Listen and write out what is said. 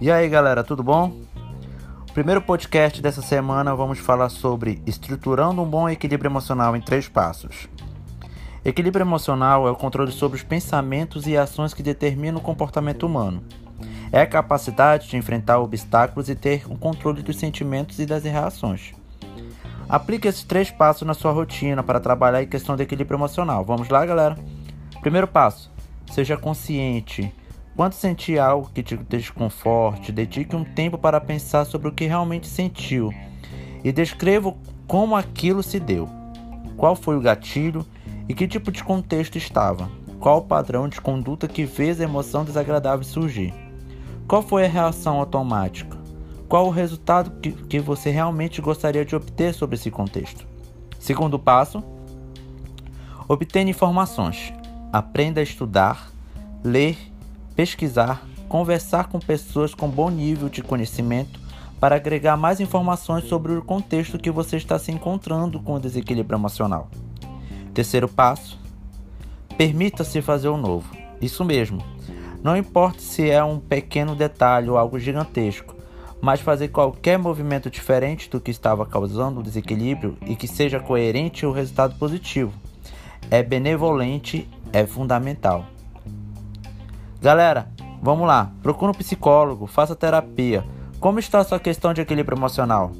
E aí galera, tudo bom? Primeiro podcast dessa semana vamos falar sobre estruturando um bom equilíbrio emocional em três passos. Equilíbrio emocional é o controle sobre os pensamentos e ações que determinam o comportamento humano. É a capacidade de enfrentar obstáculos e ter o controle dos sentimentos e das reações. Aplique esses três passos na sua rotina para trabalhar em questão de equilíbrio emocional. Vamos lá, galera? Primeiro passo: seja consciente quando sentir algo que te desconforte, dedique um tempo para pensar sobre o que realmente sentiu e descreva como aquilo se deu. Qual foi o gatilho e que tipo de contexto estava? Qual o padrão de conduta que fez a emoção desagradável surgir? Qual foi a reação automática? Qual o resultado que, que você realmente gostaria de obter sobre esse contexto? Segundo passo: obtenha informações. Aprenda a estudar, ler pesquisar, conversar com pessoas com bom nível de conhecimento para agregar mais informações sobre o contexto que você está se encontrando com o desequilíbrio emocional. Terceiro passo: permita-se fazer o novo. Isso mesmo. Não importa se é um pequeno detalhe ou algo gigantesco, mas fazer qualquer movimento diferente do que estava causando o desequilíbrio e que seja coerente o resultado positivo. É benevolente, é fundamental. Galera, vamos lá. Procure um psicólogo, faça terapia. Como está a sua questão de equilíbrio emocional?